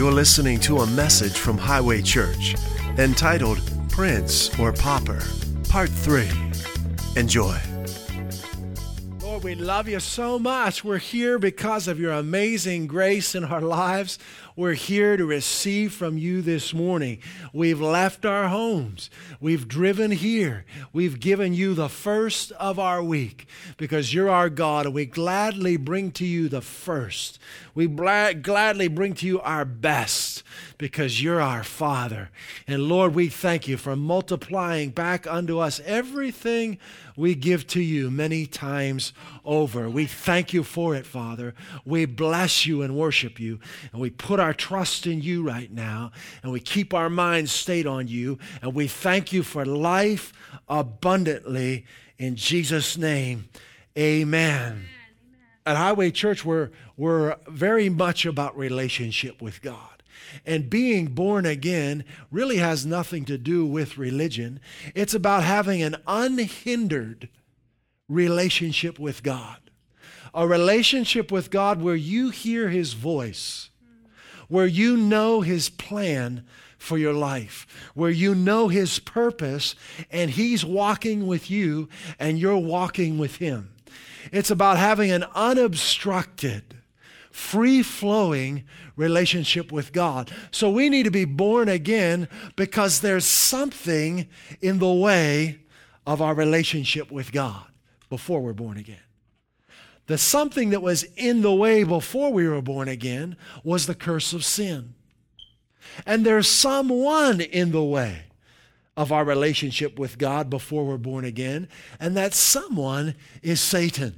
You're listening to a message from Highway Church entitled Prince or Pauper, Part 3. Enjoy. Lord, we love you so much. We're here because of your amazing grace in our lives. We're here to receive from you this morning. We've left our homes. We've driven here. We've given you the first of our week because you're our God and we gladly bring to you the first. We gladly bring to you our best because you're our Father. And Lord, we thank you for multiplying back unto us everything we give to you many times over. We thank you for it, Father. We bless you and worship you. And we put our trust in you right now. And we keep our minds stayed on you. And we thank you for life abundantly. In Jesus' name, amen. At Highway Church, we're, we're very much about relationship with God. And being born again really has nothing to do with religion. It's about having an unhindered relationship with God. A relationship with God where you hear His voice, where you know His plan for your life, where you know His purpose and He's walking with you and you're walking with Him. It's about having an unobstructed, free flowing relationship with God. So we need to be born again because there's something in the way of our relationship with God before we're born again. The something that was in the way before we were born again was the curse of sin. And there's someone in the way of our relationship with God before we're born again, and that someone is Satan.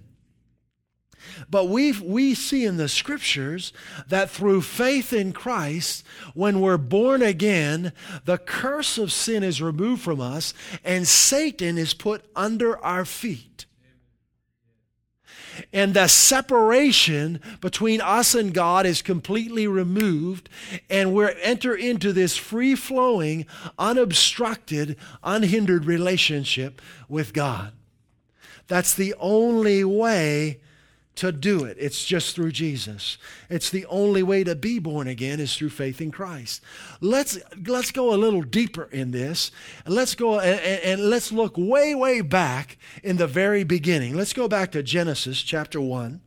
But we we see in the scriptures that through faith in Christ, when we're born again, the curse of sin is removed from us and Satan is put under our feet. And the separation between us and God is completely removed, and we enter into this free flowing, unobstructed, unhindered relationship with God. That's the only way to do it. It's just through Jesus. It's the only way to be born again is through faith in Christ. Let's let's go a little deeper in this. Let's go and, and, let's look way way back in the very beginning. Let's go back to Genesis chapter 1.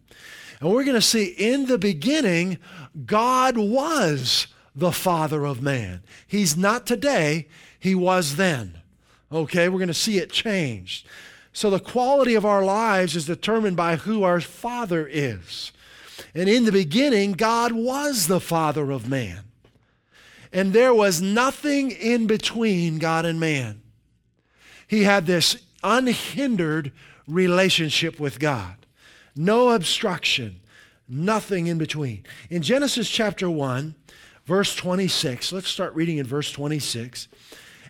And we're going to see in the beginning God was the father of man. He's not today, he was then. Okay, we're going to see it changed. So the quality of our lives is determined by who our Father is. And in the beginning, God was the Father of man. And there was nothing in between God and man. He had this unhindered relationship with God, no obstruction, nothing in between. In Genesis chapter 1, verse 26, let's start reading in verse 26.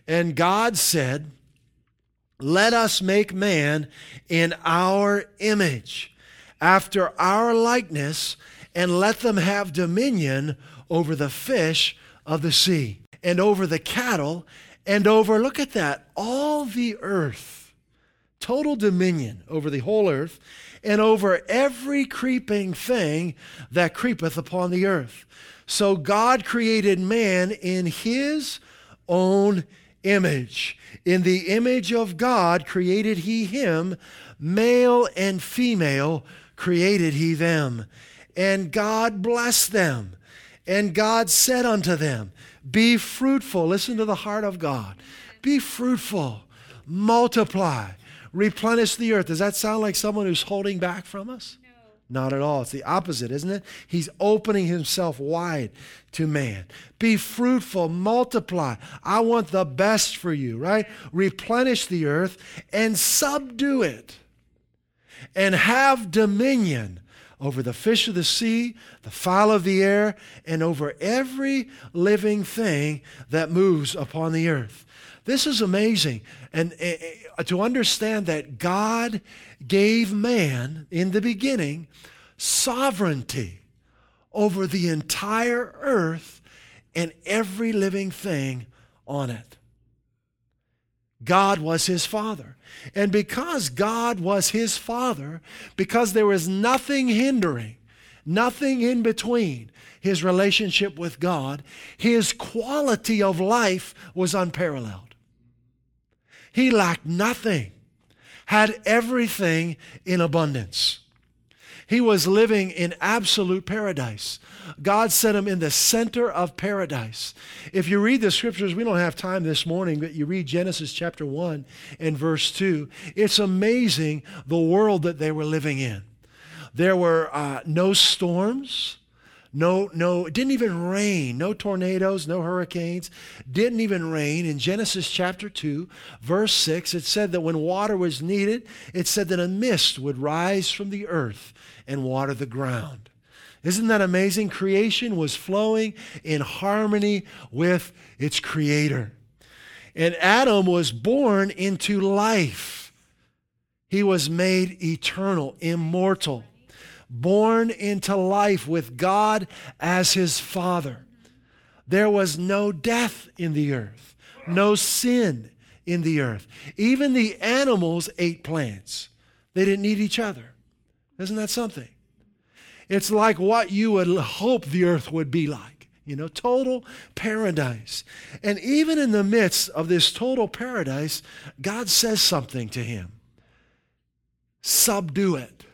And God said, let us make man in our image, after our likeness, and let them have dominion over the fish of the sea, and over the cattle, and over, look at that, all the earth. Total dominion over the whole earth, and over every creeping thing that creepeth upon the earth. So God created man in his own image. In the image of God created he him, male and female created he them. And God blessed them. And God said unto them, Be fruitful. Listen to the heart of God. Be fruitful, multiply, replenish the earth. Does that sound like someone who's holding back from us? Not at all. It's the opposite, isn't it? He's opening himself wide to man. Be fruitful, multiply. I want the best for you, right? Replenish the earth and subdue it. And have dominion over the fish of the sea, the fowl of the air, and over every living thing that moves upon the earth. This is amazing. And uh, to understand that God gave man in the beginning sovereignty over the entire earth and every living thing on it. God was his father. And because God was his father, because there was nothing hindering, nothing in between his relationship with God, his quality of life was unparalleled. He lacked nothing, had everything in abundance. He was living in absolute paradise. God set him in the center of paradise. If you read the scriptures, we don't have time this morning, but you read Genesis chapter 1 and verse 2. It's amazing the world that they were living in. There were uh, no storms. No, no, it didn't even rain. No tornadoes, no hurricanes. Didn't even rain. In Genesis chapter 2, verse 6, it said that when water was needed, it said that a mist would rise from the earth and water the ground. Isn't that amazing? Creation was flowing in harmony with its creator. And Adam was born into life. He was made eternal, immortal, born into life with God as his father. There was no death in the earth, no sin in the earth. Even the animals ate plants, they didn't need each other. Isn't that something? It's like what you would hope the earth would be like. You know, total paradise. And even in the midst of this total paradise, God says something to him subdue it,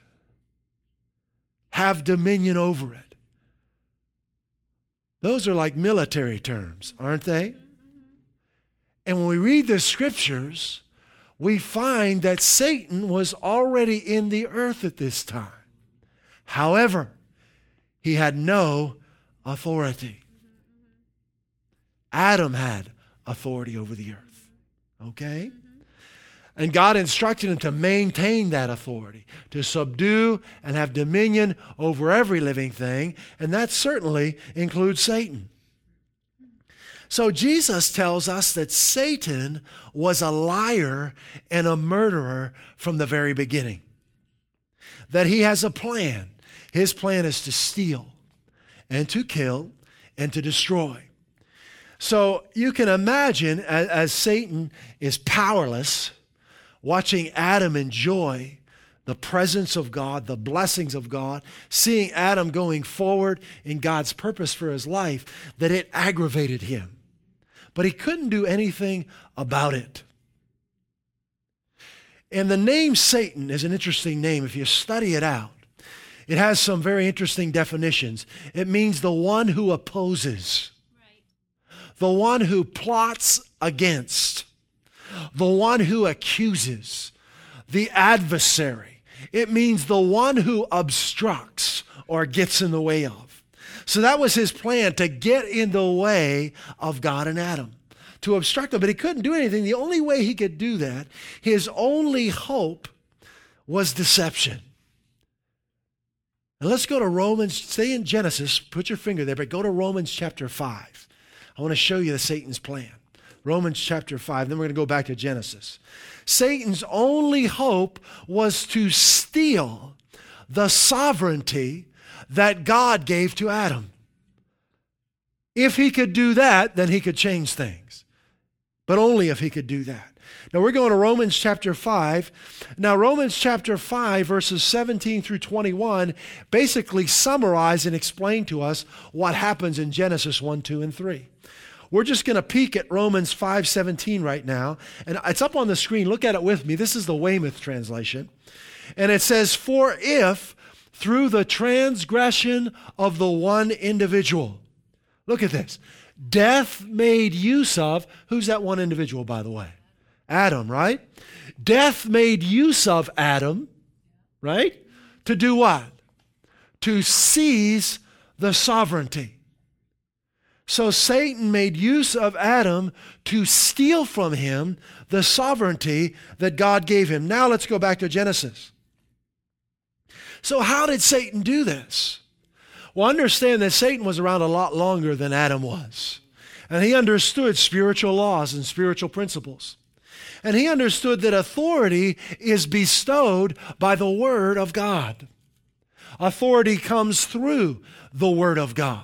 have dominion over it. Those are like military terms, aren't they? And when we read the scriptures, we find that Satan was already in the earth at this time. However, he had no authority. Adam had authority over the earth. Okay? And God instructed him to maintain that authority, to subdue and have dominion over every living thing, and that certainly includes Satan. So Jesus tells us that Satan was a liar and a murderer from the very beginning. That he has a plan. His plan is to steal and to kill and to destroy. So you can imagine as, as Satan is powerless, watching Adam enjoy the presence of God, the blessings of God, seeing Adam going forward in God's purpose for his life, that it aggravated him but he couldn't do anything about it. And the name Satan is an interesting name if you study it out. It has some very interesting definitions. It means the one who opposes, right. the one who plots against, the one who accuses, the adversary. It means the one who obstructs or gets in the way of. So that was his plan to get in the way of God and Adam, to obstruct them. But he couldn't do anything. The only way he could do that, his only hope was deception. And let's go to Romans, stay in Genesis, put your finger there, but go to Romans chapter 5. I want to show you the Satan's plan. Romans chapter 5, then we're going to go back to Genesis. Satan's only hope was to steal the sovereignty that God gave to Adam. If he could do that, then he could change things. But only if he could do that. Now we're going to Romans chapter 5. Now, Romans chapter 5, verses 17 through 21, basically summarize and explain to us what happens in Genesis 1, 2, and 3. We're just going to peek at Romans 5:17 right now, and it's up on the screen. Look at it with me. This is the Weymouth translation. And it says, "For if through the transgression of the one individual. Look at this. Death made use of, who's that one individual, by the way? Adam, right? Death made use of Adam, right? To do what? To seize the sovereignty. So Satan made use of Adam to steal from him the sovereignty that God gave him. Now let's go back to Genesis. So, how did Satan do this? Well, understand that Satan was around a lot longer than Adam was. And he understood spiritual laws and spiritual principles. And he understood that authority is bestowed by the Word of God. Authority comes through the Word of God.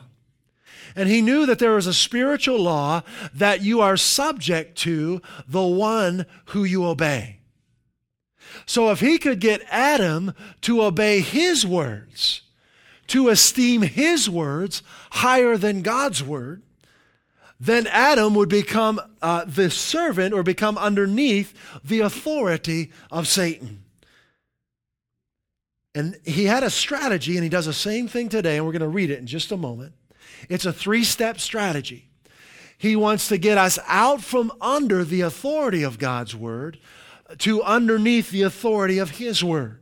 And he knew that there was a spiritual law that you are subject to the one who you obey. So if he could get Adam to obey his words, to esteem his words higher than God's word, then Adam would become uh, the servant or become underneath the authority of Satan. And he had a strategy, and he does the same thing today, and we're going to read it in just a moment. It's a three step strategy. He wants to get us out from under the authority of God's word to underneath the authority of his word.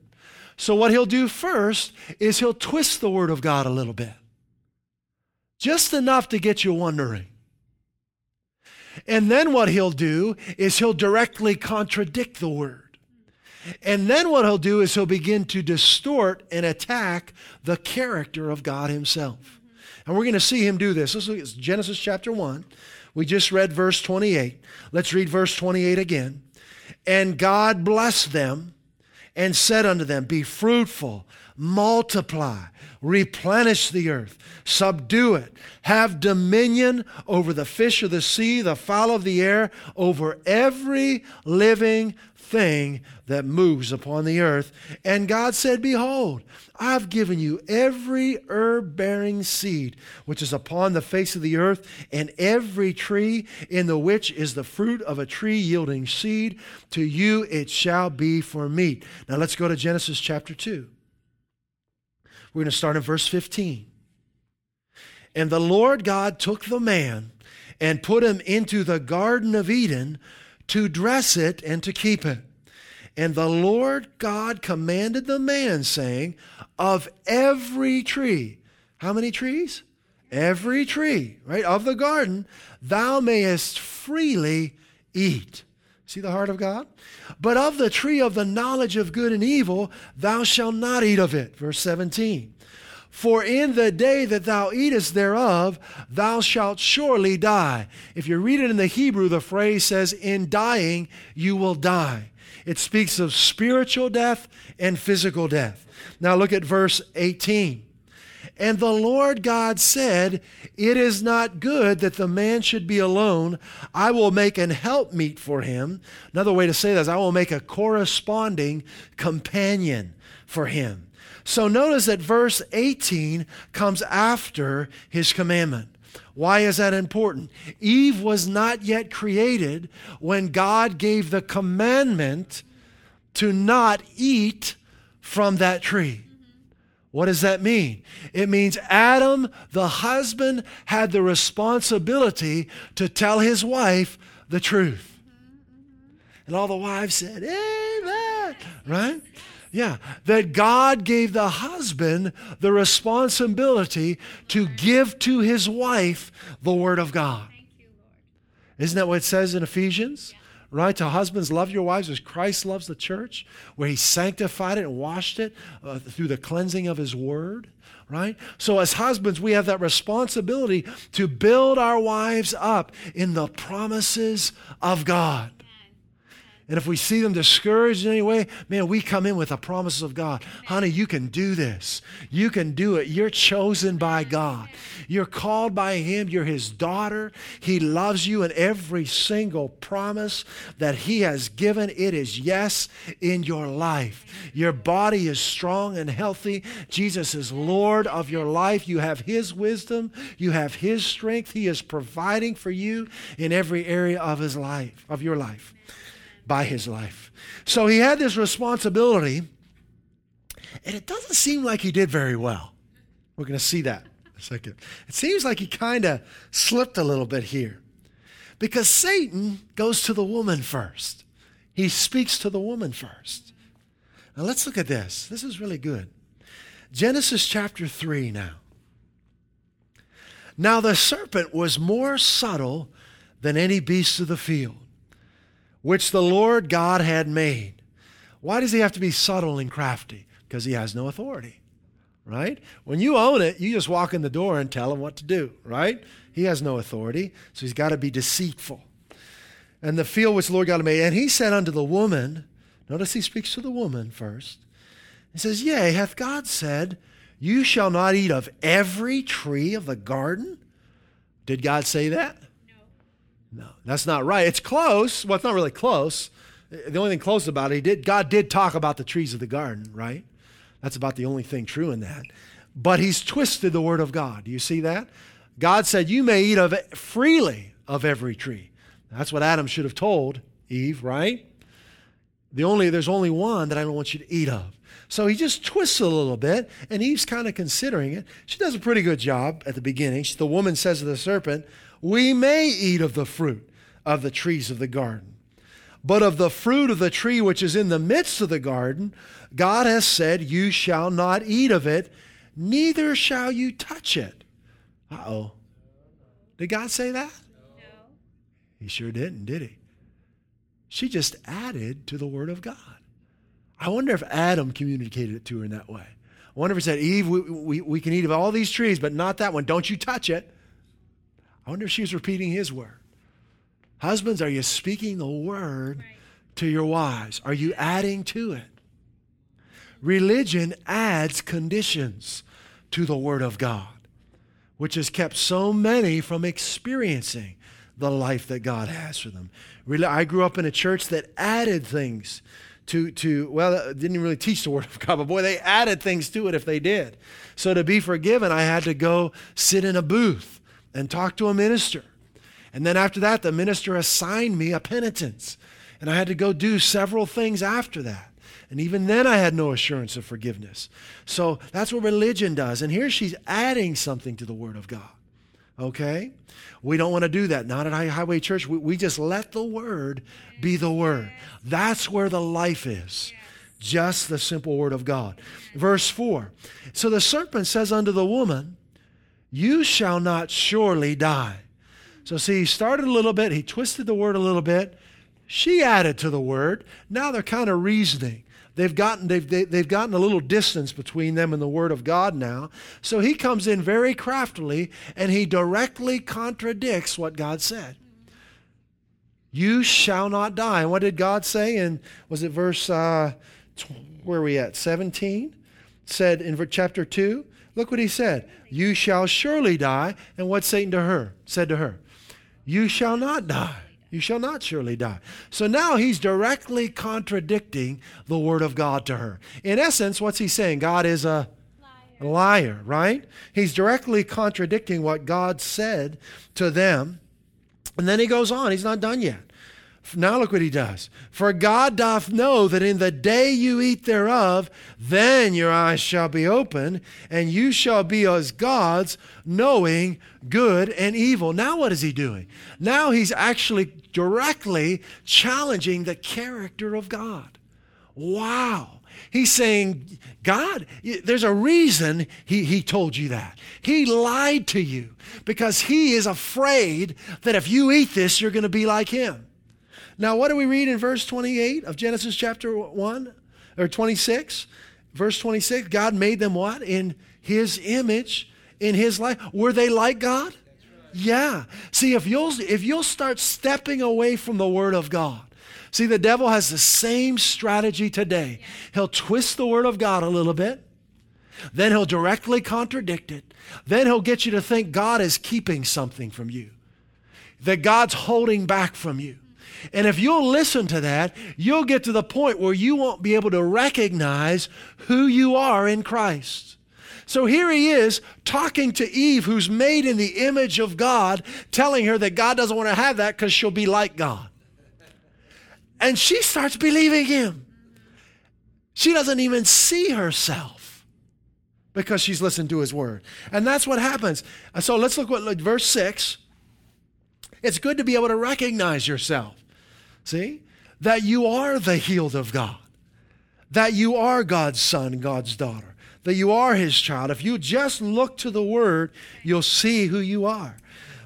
So, what he'll do first is he'll twist the word of God a little bit, just enough to get you wondering. And then what he'll do is he'll directly contradict the word. And then what he'll do is he'll begin to distort and attack the character of God himself. And we're going to see him do this. Let's look at Genesis chapter 1. We just read verse 28. Let's read verse 28 again. And God blessed them and said unto them, Be fruitful, multiply, replenish the earth, subdue it, have dominion over the fish of the sea, the fowl of the air, over every living thing that moves upon the earth. And God said, Behold, I've given you every herb bearing seed which is upon the face of the earth, and every tree in the which is the fruit of a tree yielding seed. To you it shall be for meat. Now let's go to Genesis chapter 2. We're going to start in verse 15. And the Lord God took the man and put him into the Garden of Eden to dress it and to keep it. And the Lord God commanded the man, saying, Of every tree, how many trees? Every tree, right, of the garden, thou mayest freely eat. See the heart of God? But of the tree of the knowledge of good and evil, thou shalt not eat of it. Verse 17. For in the day that thou eatest thereof, thou shalt surely die. If you read it in the Hebrew, the phrase says, In dying, you will die. It speaks of spiritual death and physical death. Now look at verse 18. And the Lord God said, It is not good that the man should be alone. I will make an helpmeet for him. Another way to say that is, I will make a corresponding companion for him. So notice that verse 18 comes after his commandment. Why is that important? Eve was not yet created when God gave the commandment to not eat from that tree. What does that mean? It means Adam, the husband, had the responsibility to tell his wife the truth. And all the wives said, Amen. Right? Yeah, that God gave the husband the responsibility to give to his wife the Word of God. Isn't that what it says in Ephesians? Right? To husbands, love your wives as Christ loves the church, where he sanctified it and washed it uh, through the cleansing of his Word. Right? So, as husbands, we have that responsibility to build our wives up in the promises of God. And if we see them discouraged in any way, man, we come in with the promises of God. Honey, you can do this. You can do it. You're chosen by God. You're called by Him. You're His daughter. He loves you, and every single promise that He has given, it is yes in your life. Your body is strong and healthy. Jesus is Lord of your life. You have His wisdom. You have His strength. He is providing for you in every area of His life, of your life by his life. So he had this responsibility, and it doesn't seem like he did very well. We're going to see that in a second. It seems like he kind of slipped a little bit here because Satan goes to the woman first. He speaks to the woman first. Now let's look at this. This is really good. Genesis chapter 3 now. Now the serpent was more subtle than any beast of the field which the Lord God had made. Why does he have to be subtle and crafty? Because he has no authority, right? When you own it, you just walk in the door and tell him what to do, right? He has no authority, so he's got to be deceitful. And the field which the Lord God had made, and he said unto the woman, notice he speaks to the woman first. He says, Yea, hath God said, You shall not eat of every tree of the garden? Did God say that? No, that's not right. It's close. Well, it's not really close. The only thing close about it, he did, God did talk about the trees of the garden, right? That's about the only thing true in that. but he's twisted the word of God. Do you see that? God said, You may eat of it freely of every tree. That's what Adam should have told Eve, right? The only, there's only one that I don't want you to eat of. So he just twists a little bit, and Eve's kind of considering it. She does a pretty good job at the beginning. The woman says to the serpent, We may eat of the fruit of the trees of the garden. But of the fruit of the tree which is in the midst of the garden, God has said, You shall not eat of it, neither shall you touch it. Uh oh. Did God say that? No. He sure didn't, did he? She just added to the Word of God. I wonder if Adam communicated it to her in that way. I wonder if he said, Eve, we, we, we can eat of all these trees, but not that one. Don't you touch it. I wonder if she's repeating his word. Husbands, are you speaking the word right. to your wives? Are you adding to it? Religion adds conditions to the word of God, which has kept so many from experiencing the life that God has for them. I grew up in a church that added things to, to well, uh, didn't really teach the Word of God, but boy, they added things to it if they did. So to be forgiven, I had to go sit in a booth and talk to a minister. And then after that, the minister assigned me a penitence. And I had to go do several things after that. And even then, I had no assurance of forgiveness. So that's what religion does. And here she's adding something to the Word of God. Okay? We don't want to do that. Not at Highway Church. We, we just let the Word be the Word. That's where the life is. Just the simple Word of God. Verse 4 So the serpent says unto the woman, You shall not surely die. So, see, he started a little bit, he twisted the word a little bit. She added to the word. Now they're kind of reasoning. They've gotten, they've, they, have they have gotten a little distance between them and the Word of God now. So he comes in very craftily and he directly contradicts what God said. You shall not die. And what did God say? And was it verse, uh, where are we at? 17? Said in chapter 2, look what he said. You shall surely die. And what Satan to her? Said to her, You shall not die. You shall not surely die. So now he's directly contradicting the word of God to her. In essence, what's he saying? God is a liar, liar right? He's directly contradicting what God said to them. And then he goes on. He's not done yet. Now look what he does. For God doth know that in the day you eat thereof, then your eyes shall be open, and you shall be as gods, knowing good and evil. Now what is he doing? Now he's actually directly challenging the character of God. Wow. He's saying, God, there's a reason he, he told you that. He lied to you because he is afraid that if you eat this, you're going to be like him. Now, what do we read in verse 28 of Genesis chapter 1 or 26? Verse 26 God made them what? In his image, in his life. Were they like God? Yeah. See, if you'll, if you'll start stepping away from the Word of God, see, the devil has the same strategy today. He'll twist the Word of God a little bit, then he'll directly contradict it, then he'll get you to think God is keeping something from you, that God's holding back from you. And if you'll listen to that, you'll get to the point where you won't be able to recognize who you are in Christ. So here he is talking to Eve, who's made in the image of God, telling her that God doesn't want to have that because she'll be like God. And she starts believing him. She doesn't even see herself because she's listened to his word. And that's what happens. So let's look at verse 6. It's good to be able to recognize yourself. See? That you are the healed of God, that you are God's son, God's daughter, that you are his child. If you just look to the word, you'll see who you are.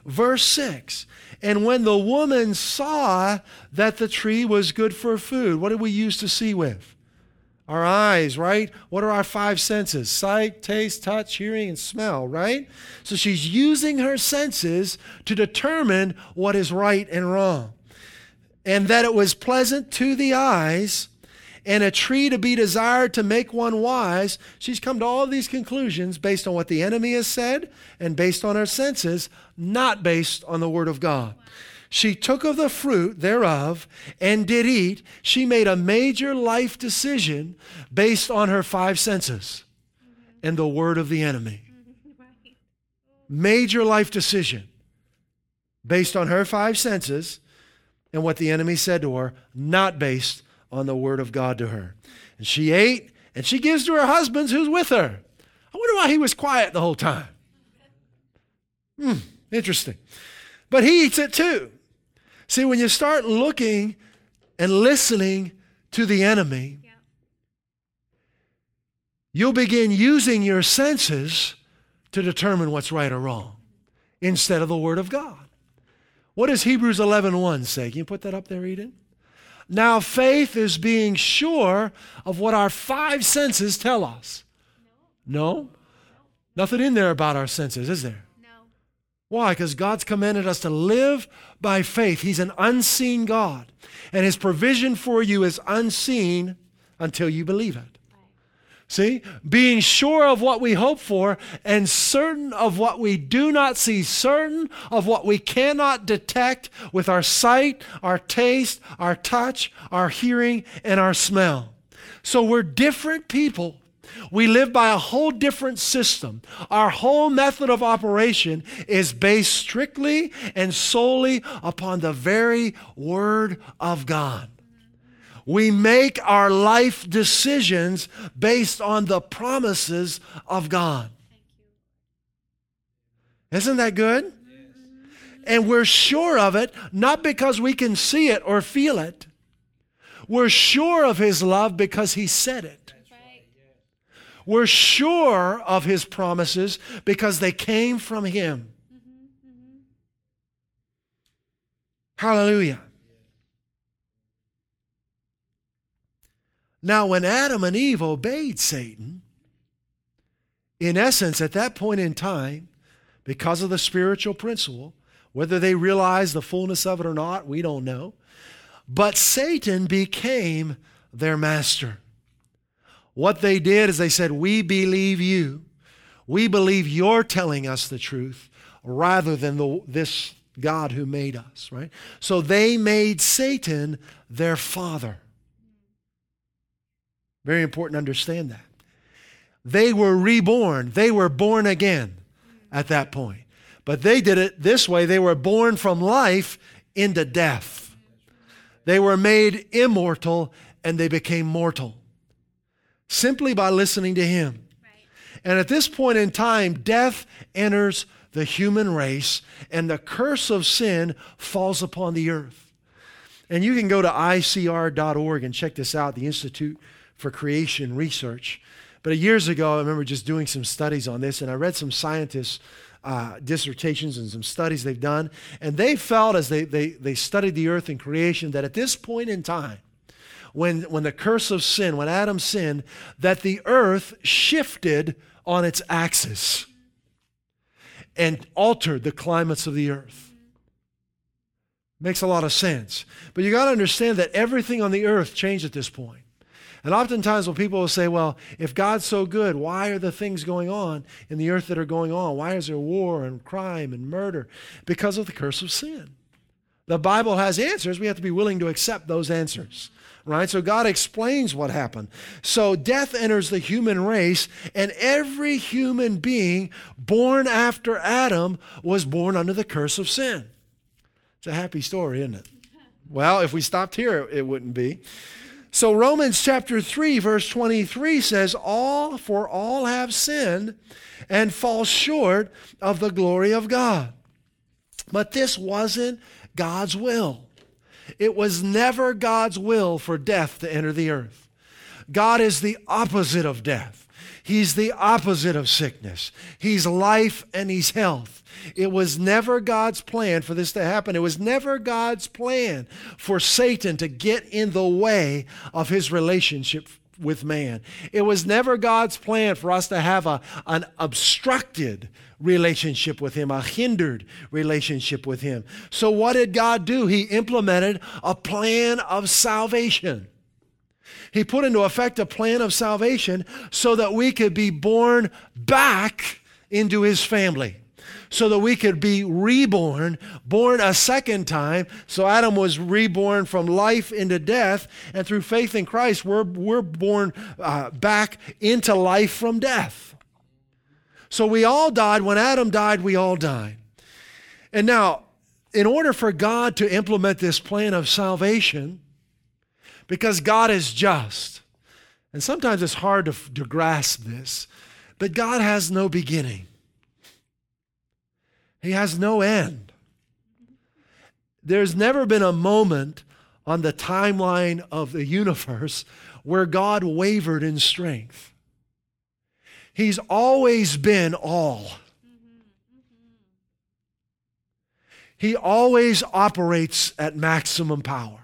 Verse 6 And when the woman saw that the tree was good for food, what did we use to see with? Our eyes, right? What are our five senses? Sight, taste, touch, hearing, and smell, right? So she's using her senses to determine what is right and wrong and that it was pleasant to the eyes and a tree to be desired to make one wise. She's come to all these conclusions based on what the enemy has said and based on her senses, not based on the word of God. She took of the fruit thereof and did eat. She made a major life decision based on her five senses. and the word of the enemy. Major life decision based on her five senses and what the enemy said to her, not based on the word of God to her. And she ate and she gives to her husband who's with her. I wonder why he was quiet the whole time. Hmm, interesting. But he eats it too. See, when you start looking and listening to the enemy, you'll begin using your senses to determine what's right or wrong instead of the Word of God. What does Hebrews 11.1 say? Can you put that up there, Eden? Now, faith is being sure of what our five senses tell us. No? no? Nothing in there about our senses, is there? No. Why? Because God's commanded us to live by faith. He's an unseen God, and His provision for you is unseen until you believe it. See, being sure of what we hope for and certain of what we do not see, certain of what we cannot detect with our sight, our taste, our touch, our hearing, and our smell. So we're different people. We live by a whole different system. Our whole method of operation is based strictly and solely upon the very Word of God. We make our life decisions based on the promises of God. Isn't that good? And we're sure of it, not because we can see it or feel it. We're sure of His love because He said it. We're sure of His promises because they came from Him. Hallelujah. Now, when Adam and Eve obeyed Satan, in essence, at that point in time, because of the spiritual principle, whether they realized the fullness of it or not, we don't know. But Satan became their master. What they did is they said, We believe you. We believe you're telling us the truth rather than the, this God who made us, right? So they made Satan their father. Very important to understand that. They were reborn, they were born again at that point. But they did it this way they were born from life into death. They were made immortal and they became mortal simply by listening to Him. And at this point in time, death enters the human race and the curse of sin falls upon the earth. And you can go to icr.org and check this out, the Institute for creation research. But years ago, I remember just doing some studies on this, and I read some scientists' uh, dissertations and some studies they've done, and they felt as they, they, they studied the earth and creation that at this point in time, when, when the curse of sin, when Adam sinned, that the earth shifted on its axis and altered the climates of the earth. Makes a lot of sense. But you got to understand that everything on the earth changed at this point. And oftentimes, when people will say, well, if God's so good, why are the things going on in the earth that are going on? Why is there war and crime and murder? Because of the curse of sin. The Bible has answers. We have to be willing to accept those answers. Right? So God explains what happened. So death enters the human race, and every human being born after Adam was born under the curse of sin. It's a happy story, isn't it? Well, if we stopped here, it wouldn't be. So Romans chapter 3 verse 23 says all for all have sinned and fall short of the glory of God. But this wasn't God's will. It was never God's will for death to enter the earth. God is the opposite of death. He's the opposite of sickness. He's life and He's health. It was never God's plan for this to happen. It was never God's plan for Satan to get in the way of His relationship with man. It was never God's plan for us to have a, an obstructed relationship with Him, a hindered relationship with Him. So, what did God do? He implemented a plan of salvation. He put into effect a plan of salvation so that we could be born back into his family. So that we could be reborn, born a second time. So Adam was reborn from life into death, and through faith in Christ, we're, we're born uh, back into life from death. So we all died. When Adam died, we all died. And now, in order for God to implement this plan of salvation, because God is just, and sometimes it's hard to, to grasp this, but God has no beginning, He has no end. There's never been a moment on the timeline of the universe where God wavered in strength. He's always been all. He always operates at maximum power.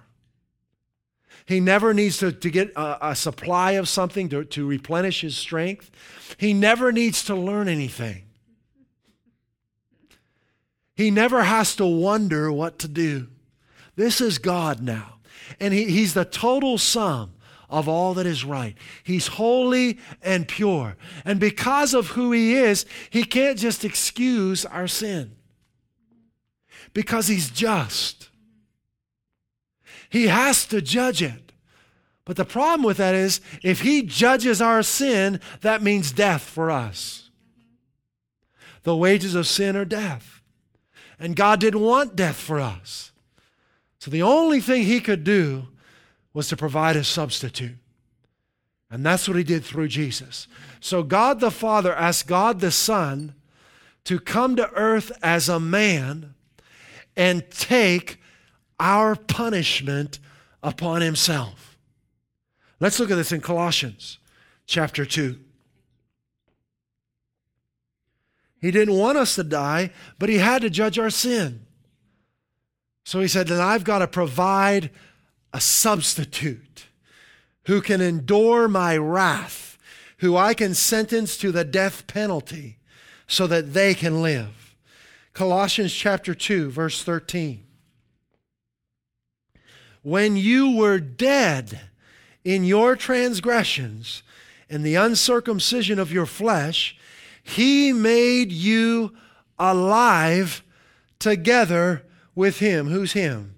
He never needs to, to get a, a supply of something to, to replenish his strength. He never needs to learn anything. He never has to wonder what to do. This is God now. And he, He's the total sum of all that is right. He's holy and pure. And because of who He is, He can't just excuse our sin because He's just. He has to judge it. But the problem with that is if He judges our sin, that means death for us. The wages of sin are death. And God didn't want death for us. So the only thing He could do was to provide a substitute. And that's what He did through Jesus. So God the Father asked God the Son to come to earth as a man and take our punishment upon himself. Let's look at this in Colossians chapter 2. He didn't want us to die, but he had to judge our sin. So he said, Then I've got to provide a substitute who can endure my wrath, who I can sentence to the death penalty so that they can live. Colossians chapter 2, verse 13 when you were dead in your transgressions and the uncircumcision of your flesh, he made you alive together with him. Who's him?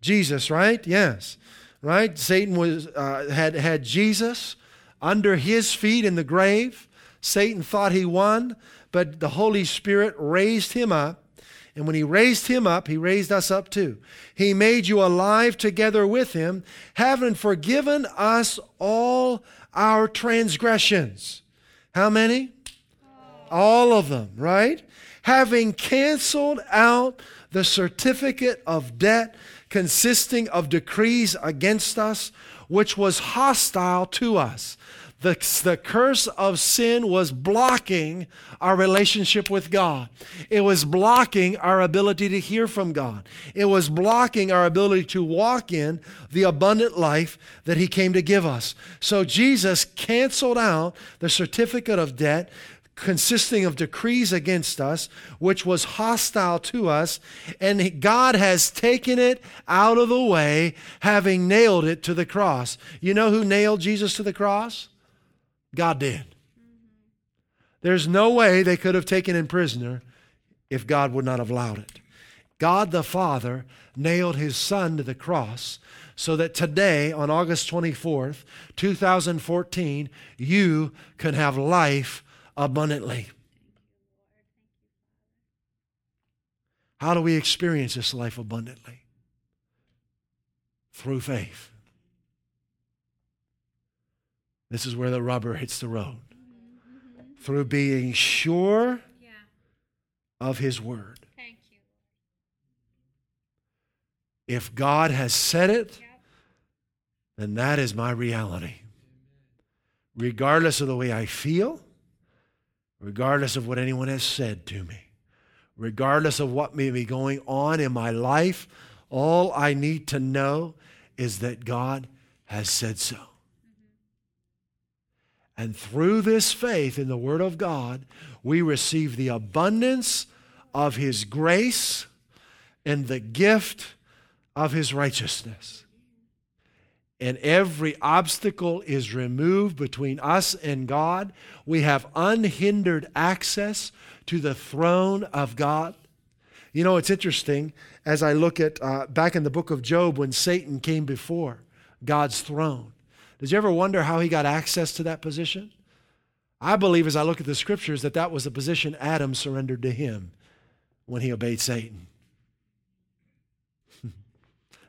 Jesus, right? Yes. Right? Satan was uh, had had Jesus under his feet in the grave. Satan thought he won, but the Holy Spirit raised him up and when he raised him up, he raised us up too. He made you alive together with him, having forgiven us all our transgressions. How many? All of them, right? Having canceled out the certificate of debt consisting of decrees against us, which was hostile to us. The, the curse of sin was blocking our relationship with God. It was blocking our ability to hear from God. It was blocking our ability to walk in the abundant life that He came to give us. So Jesus canceled out the certificate of debt consisting of decrees against us, which was hostile to us, and God has taken it out of the way, having nailed it to the cross. You know who nailed Jesus to the cross? God did. There's no way they could have taken him prisoner if God would not have allowed it. God the Father nailed his Son to the cross so that today, on August 24th, 2014, you can have life abundantly. How do we experience this life abundantly? Through faith. This is where the rubber hits the road. Through being sure of His Word. Thank you. If God has said it, then that is my reality. Regardless of the way I feel, regardless of what anyone has said to me, regardless of what may be going on in my life, all I need to know is that God has said so. And through this faith in the Word of God, we receive the abundance of His grace and the gift of His righteousness. And every obstacle is removed between us and God. We have unhindered access to the throne of God. You know, it's interesting as I look at uh, back in the book of Job when Satan came before God's throne. Did you ever wonder how he got access to that position? I believe as I look at the scriptures that that was the position Adam surrendered to him when he obeyed Satan.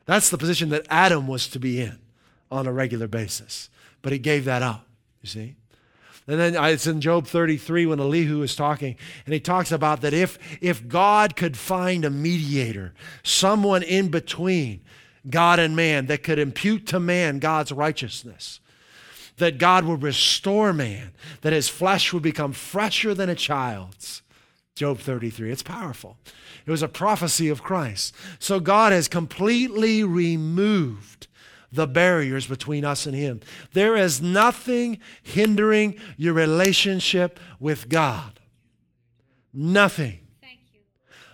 That's the position that Adam was to be in on a regular basis. But he gave that up, you see. And then uh, it's in Job 33 when Elihu is talking, and he talks about that if, if God could find a mediator, someone in between God and man that could impute to man God's righteousness, that God would restore man, that his flesh would become fresher than a child's. Job 33. It's powerful. It was a prophecy of Christ. So God has completely removed the barriers between us and Him. There is nothing hindering your relationship with God. Nothing.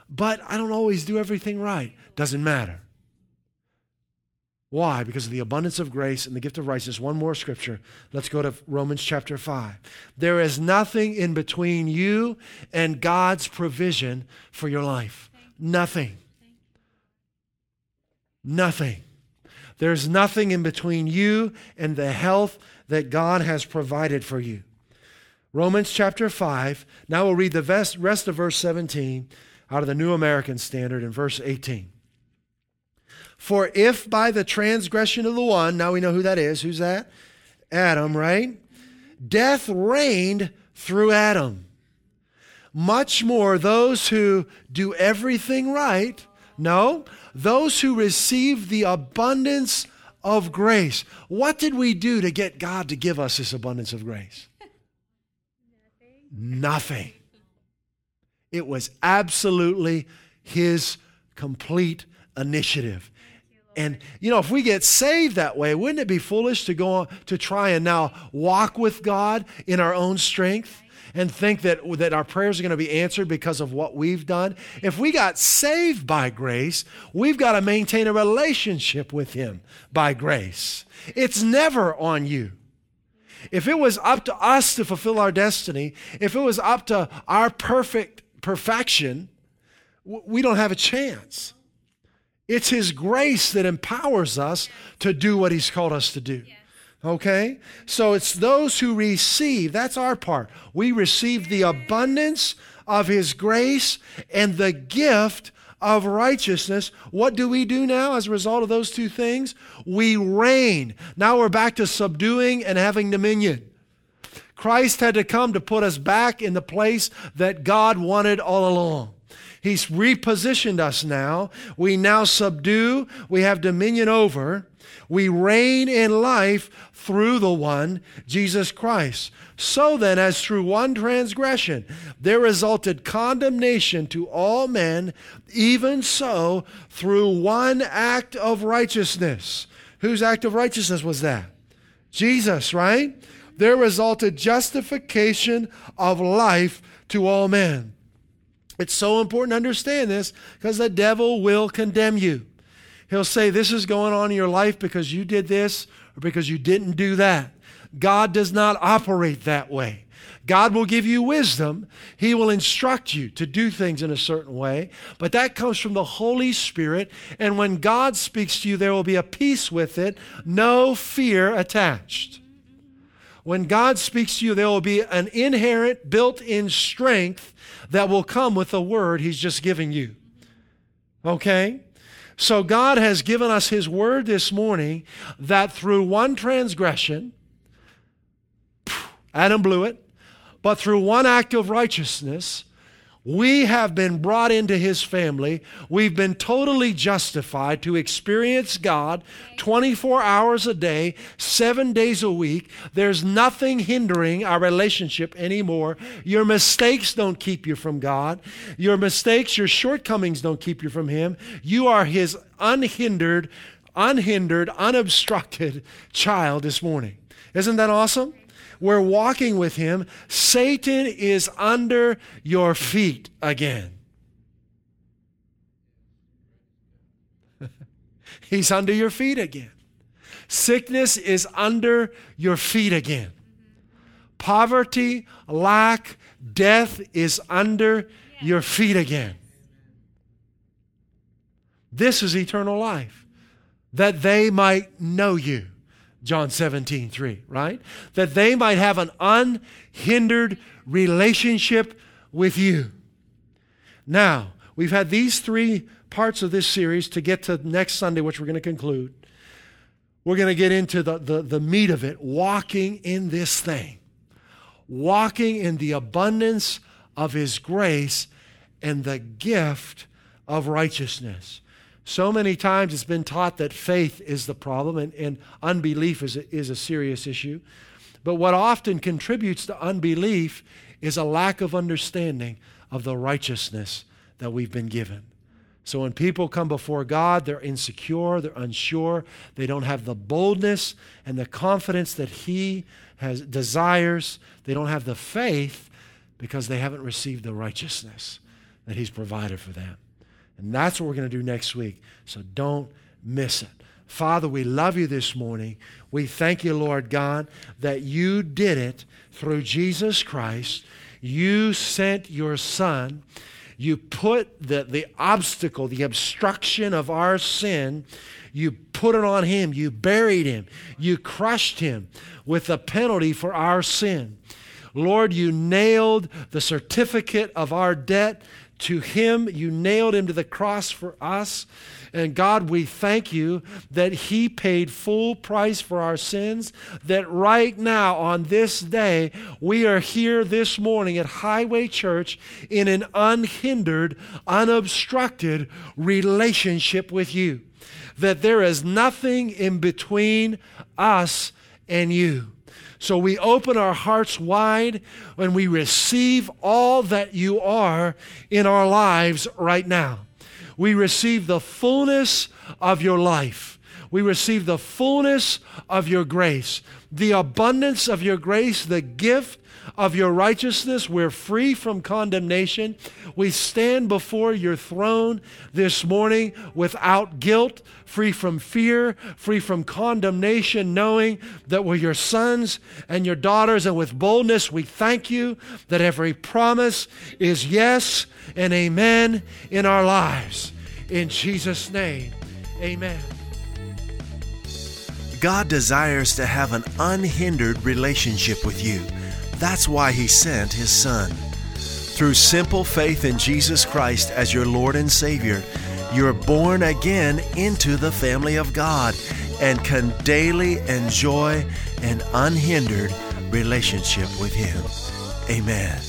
But I don't always do everything right. Doesn't matter. Why? Because of the abundance of grace and the gift of righteousness. One more scripture. Let's go to Romans chapter 5. There is nothing in between you and God's provision for your life. Nothing. Nothing. There's nothing in between you and the health that God has provided for you. Romans chapter 5. Now we'll read the rest of verse 17 out of the New American Standard in verse 18. For if by the transgression of the one, now we know who that is. Who's that? Adam, right? Death reigned through Adam. Much more those who do everything right, no, those who receive the abundance of grace. What did we do to get God to give us this abundance of grace? Nothing. Nothing. It was absolutely His complete initiative. And, you know, if we get saved that way, wouldn't it be foolish to go on to try and now walk with God in our own strength? And think that, that our prayers are going to be answered because of what we've done. If we got saved by grace, we've got to maintain a relationship with Him by grace. It's never on you. If it was up to us to fulfill our destiny, if it was up to our perfect perfection, we don't have a chance. It's His grace that empowers us to do what He's called us to do. Okay? So it's those who receive, that's our part. We receive the abundance of His grace and the gift of righteousness. What do we do now as a result of those two things? We reign. Now we're back to subduing and having dominion. Christ had to come to put us back in the place that God wanted all along. He's repositioned us now. We now subdue, we have dominion over, we reign in life through the one, Jesus Christ. So then, as through one transgression there resulted condemnation to all men, even so through one act of righteousness. Whose act of righteousness was that? Jesus, right? There resulted justification of life to all men. It's so important to understand this because the devil will condemn you. He'll say, This is going on in your life because you did this or because you didn't do that. God does not operate that way. God will give you wisdom. He will instruct you to do things in a certain way, but that comes from the Holy Spirit. And when God speaks to you, there will be a peace with it, no fear attached. When God speaks to you, there will be an inherent, built in strength that will come with the word He's just giving you. Okay? So God has given us His word this morning that through one transgression, Adam blew it, but through one act of righteousness, we have been brought into his family. We've been totally justified to experience God 24 hours a day, seven days a week. There's nothing hindering our relationship anymore. Your mistakes don't keep you from God. Your mistakes, your shortcomings don't keep you from him. You are his unhindered, unhindered, unobstructed child this morning. Isn't that awesome? We're walking with him, Satan is under your feet again. He's under your feet again. Sickness is under your feet again. Poverty, lack, death is under your feet again. This is eternal life, that they might know you John 17, 3, right? That they might have an unhindered relationship with you. Now, we've had these three parts of this series to get to next Sunday, which we're going to conclude. We're going to get into the, the, the meat of it, walking in this thing, walking in the abundance of His grace and the gift of righteousness. So many times it's been taught that faith is the problem and, and unbelief is a, is a serious issue. But what often contributes to unbelief is a lack of understanding of the righteousness that we've been given. So when people come before God, they're insecure, they're unsure, they don't have the boldness and the confidence that He has desires. They don't have the faith because they haven't received the righteousness that He's provided for them. And that's what we're going to do next week. So don't miss it. Father, we love you this morning. We thank you, Lord God, that you did it through Jesus Christ. You sent your Son. You put the, the obstacle, the obstruction of our sin, you put it on him. You buried him. You crushed him with the penalty for our sin. Lord, you nailed the certificate of our debt to him. You nailed him to the cross for us. And God, we thank you that He paid full price for our sins, that right now, on this day, we are here this morning at Highway Church in an unhindered, unobstructed relationship with you. That there is nothing in between us and you. So we open our hearts wide when we receive all that you are in our lives right now. We receive the fullness of your life. We receive the fullness of your grace, the abundance of your grace, the gift of your righteousness. We're free from condemnation. We stand before your throne this morning without guilt, free from fear, free from condemnation, knowing that we're your sons and your daughters. And with boldness, we thank you that every promise is yes and amen in our lives. In Jesus' name, amen. God desires to have an unhindered relationship with you. That's why He sent His Son. Through simple faith in Jesus Christ as your Lord and Savior, you're born again into the family of God and can daily enjoy an unhindered relationship with Him. Amen.